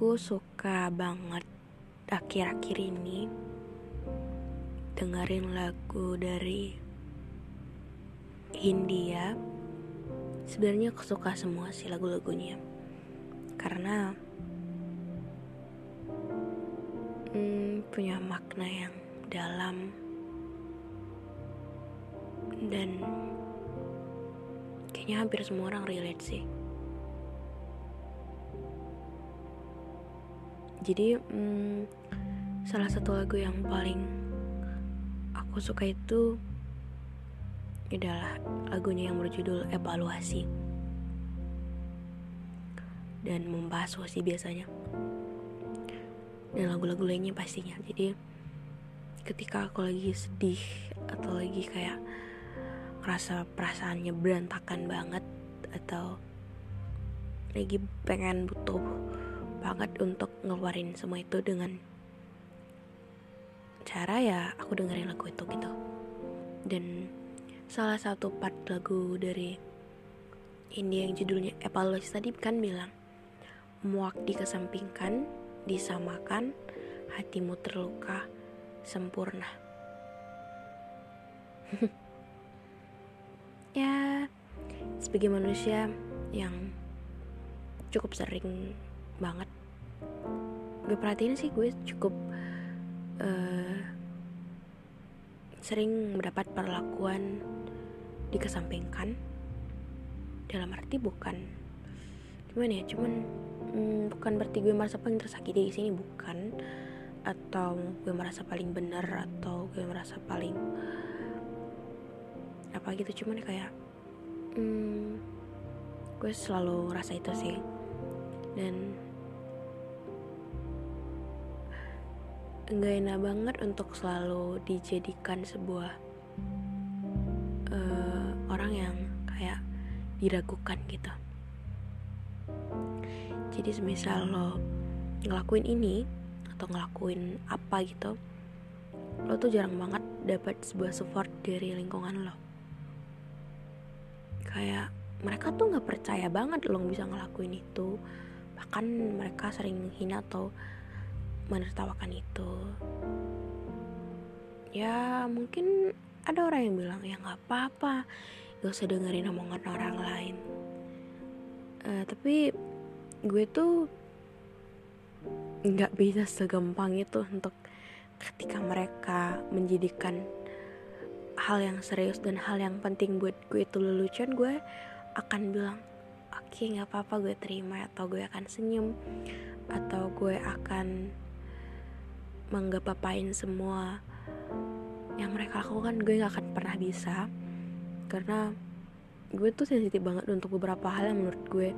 Aku suka banget akhir-akhir ini dengerin lagu dari Hindia. Sebenarnya aku suka semua sih lagu-lagunya. Karena hmm, punya makna yang dalam dan kayaknya hampir semua orang relate sih. Jadi hmm, salah satu lagu yang paling aku suka itu adalah lagunya yang berjudul evaluasi. Dan membahas sih biasanya. Dan lagu-lagu lainnya pastinya. Jadi ketika aku lagi sedih atau lagi kayak ngerasa perasaannya berantakan banget atau lagi pengen butuh banget untuk ngeluarin semua itu dengan cara ya aku dengerin lagu itu gitu. Dan salah satu part lagu dari ini yang judulnya evaluasi tadi kan bilang muak dikesampingkan disamakan hatimu terluka sempurna. Ya sebagai manusia yang cukup sering banget. Gue perhatiin sih gue cukup uh, sering mendapat perlakuan dikesampingkan. Dalam arti bukan gimana ya cuman hmm, bukan berarti gue merasa paling tersakiti di sini bukan. Atau gue merasa paling benar atau gue merasa paling apa gitu cuman kayak hmm, gue selalu rasa itu sih. Dan nggak enak banget untuk selalu dijadikan sebuah uh, orang yang kayak diragukan gitu. Jadi semisal lo ngelakuin ini atau ngelakuin apa gitu lo tuh jarang banget dapat sebuah support dari lingkungan lo. Kayak mereka tuh nggak percaya banget lo bisa ngelakuin itu. Bahkan mereka sering menghina atau menertawakan itu. Ya mungkin ada orang yang bilang ya nggak apa-apa gak usah dengerin omongan orang lain. Uh, tapi gue tuh nggak bisa segampang itu untuk ketika mereka menjadikan hal yang serius dan hal yang penting buat gue itu lelucon gue akan bilang oke okay, nggak apa-apa gue terima atau gue akan senyum atau gue akan menggapapain semua yang mereka lakukan gue gak akan pernah bisa. Karena gue tuh sensitif banget untuk beberapa hal yang menurut gue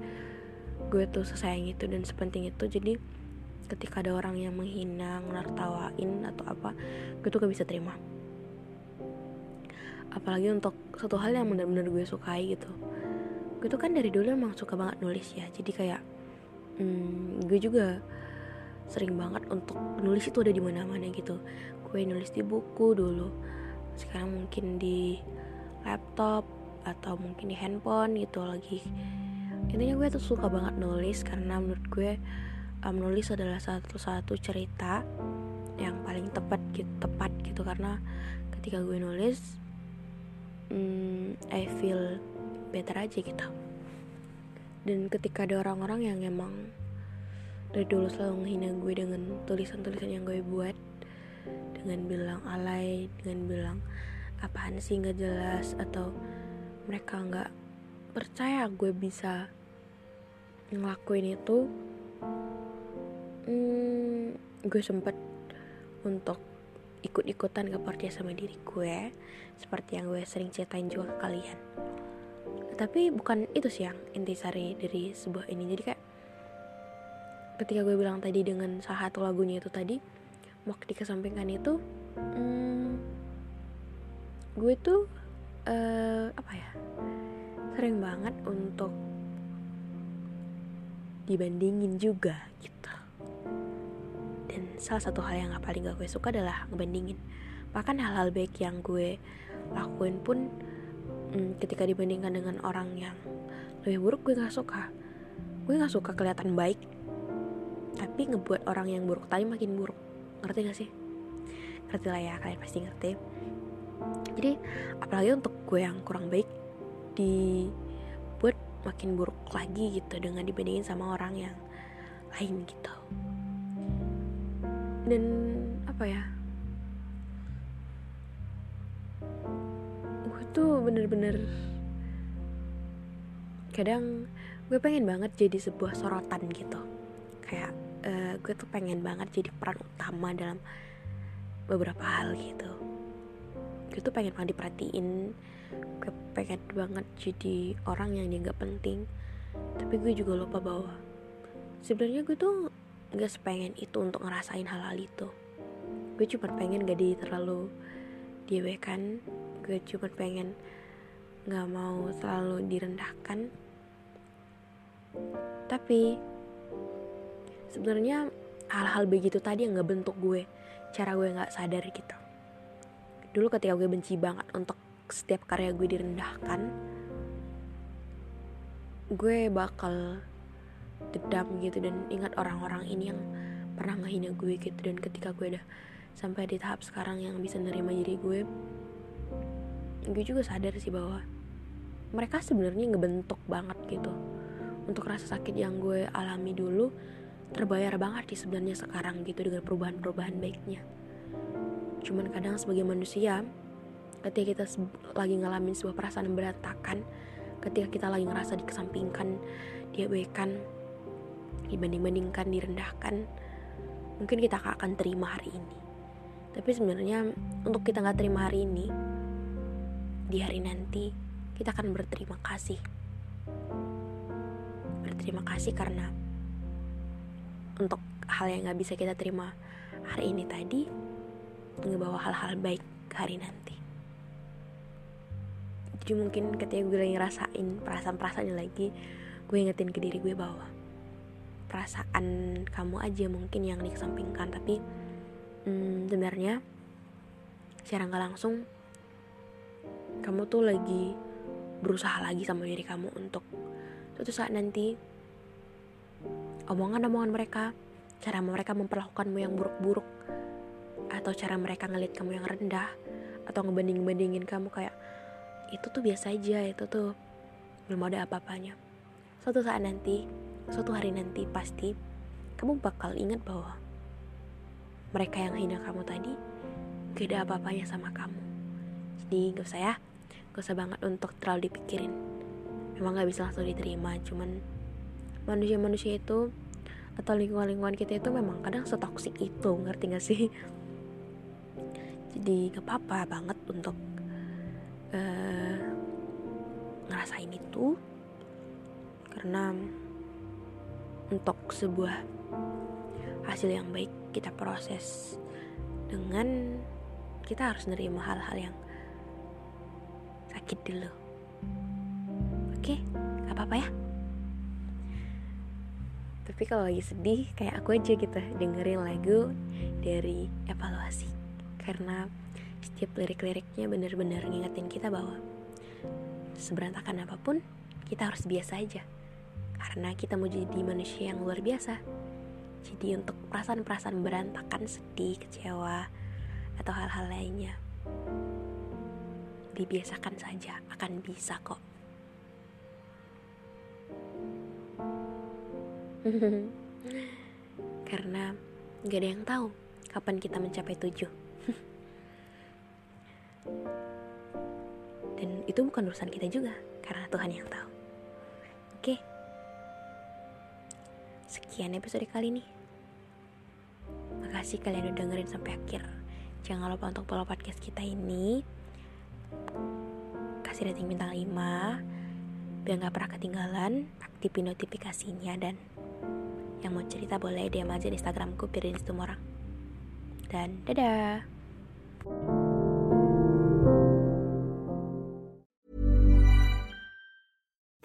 gue tuh sesayang itu dan sepenting itu. Jadi ketika ada orang yang menghina ngertawain atau apa gue tuh gak bisa terima. Apalagi untuk satu hal yang benar-benar gue sukai gitu. Gue tuh kan dari dulu emang suka banget nulis ya. Jadi kayak hmm, gue juga sering banget untuk nulis itu ada di mana-mana gitu. Gue nulis di buku dulu. Sekarang mungkin di laptop atau mungkin di handphone gitu lagi. Intinya gue tuh suka banget nulis karena menurut gue um, nulis adalah satu-satu cerita yang paling tepat gitu tepat gitu. Karena ketika gue nulis hmm, I feel better aja gitu. Dan ketika ada orang-orang yang emang dari dulu selalu menghina gue dengan tulisan-tulisan yang gue buat. Dengan bilang alay dengan bilang apaan sih nggak jelas? Atau mereka nggak percaya gue bisa ngelakuin itu hmm, gue sempet untuk ikut-ikutan gak percaya sama diri gue seperti yang gue sering ceritain juga ke kalian. Tapi bukan itu sih yang intisari dari sebuah ini. Jadi kayak ketika gue bilang tadi dengan salah satu lagunya itu tadi mau dikesampingkan itu hmm, gue tuh uh, apa ya sering banget untuk dibandingin juga gitu. Dan salah satu hal yang paling gak gue suka adalah ngebandingin. Bahkan hal-hal baik yang gue lakuin pun hmm, ketika dibandingkan dengan orang yang lebih buruk gue gak suka. Gue gak suka kelihatan baik tapi ngebuat orang yang buruk tadi makin buruk. Ngerti gak sih? Ngerti lah ya kalian pasti ngerti. Jadi apalagi untuk gue yang kurang baik dibuat makin buruk lagi gitu dengan dibandingin sama orang yang lain gitu. Dan apa ya? Gue tuh bener-bener kadang gue pengen banget jadi sebuah sorotan gitu kayak uh, gue tuh pengen banget jadi peran utama dalam beberapa hal gitu. Gue tuh pengen banget diperhatiin. Gue pengen banget jadi orang yang dianggap penting. Tapi gue juga lupa bahwa sebenarnya gue tuh gak sepengen itu untuk ngerasain hal-hal itu. Gue cuma pengen gak di terlalu diawekan gue cuma pengen gak mau selalu direndahkan. Tapi sebenarnya hal-hal begitu tadi yang nggak bentuk gue cara gue nggak sadar gitu. Dulu ketika gue benci banget untuk setiap karya gue direndahkan gue bakal dedam gitu dan ingat orang-orang ini yang pernah ngehina gue gitu. Dan ketika gue udah sampai di tahap sekarang yang bisa nerima diri gue gue juga sadar sih bahwa mereka sebenarnya ngebentuk banget gitu. Untuk rasa sakit yang gue alami dulu terbayar banget di sebenarnya sekarang gitu dengan perubahan-perubahan baiknya. Cuman kadang sebagai manusia ketika kita lagi ngalamin sebuah perasaan berantakan ketika kita lagi ngerasa dikesampingkan diabaikan dibanding-bandingkan direndahkan mungkin kita akan terima hari ini. Tapi sebenarnya untuk kita nggak terima hari ini di hari nanti kita akan berterima kasih. Berterima kasih karena untuk hal yang gak bisa kita terima hari ini tadi ngebawa hal-hal baik ke hari nanti. Jadi mungkin ketika gue lagi ngerasain perasaan-perasaan lagi gue ingetin ke diri gue bahwa perasaan kamu aja mungkin yang dikesampingkan. Tapi hmm, sebenarnya secara nggak langsung kamu tuh lagi berusaha lagi sama diri kamu untuk suatu saat nanti omongan-omongan mereka, cara mereka memperlakukanmu yang buruk-buruk, atau cara mereka ngeliat kamu yang rendah, atau ngebanding-bandingin kamu kayak itu tuh biasa aja, itu tuh belum ada apa-apanya. Suatu saat nanti, suatu hari nanti pasti kamu bakal ingat bahwa mereka yang hina kamu tadi gak ada apa-apanya sama kamu. Jadi gak usah ya, gak usah banget untuk terlalu dipikirin. Memang gak bisa langsung diterima, cuman manusia-manusia itu atau lingkungan-lingkungan kita itu memang kadang setoksik itu ngerti gak sih? Jadi gak apa-apa banget untuk uh, ngerasain itu. Karena untuk sebuah hasil yang baik kita proses dengan kita harus nerima hal-hal yang sakit dulu. Oke gak apa-apa ya tapi kalau lagi sedih kayak aku aja gitu dengerin lagu dari evaluasi karena setiap lirik-liriknya benar-benar ngingetin kita bahwa seberantakan apa pun kita harus biasa aja karena kita mau jadi manusia yang luar biasa. Jadi untuk perasaan-perasaan berantakan, sedih, kecewa, atau hal-hal lainnya, dibiasakan saja, akan bisa kok. Karena gak ada yang tahu kapan kita mencapai tujuh. Dan itu bukan urusan kita juga, karena Tuhan yang tahu. Oke. Sekian episode kali ini. Makasih kalian udah dengerin sampai akhir. Jangan lupa untuk follow podcast kita ini. Kasih rating bintang 5 biar gak pernah ketinggalan aktifin notifikasinya dan yang mau cerita boleh DM aja di Instagramku semua orang dan dadah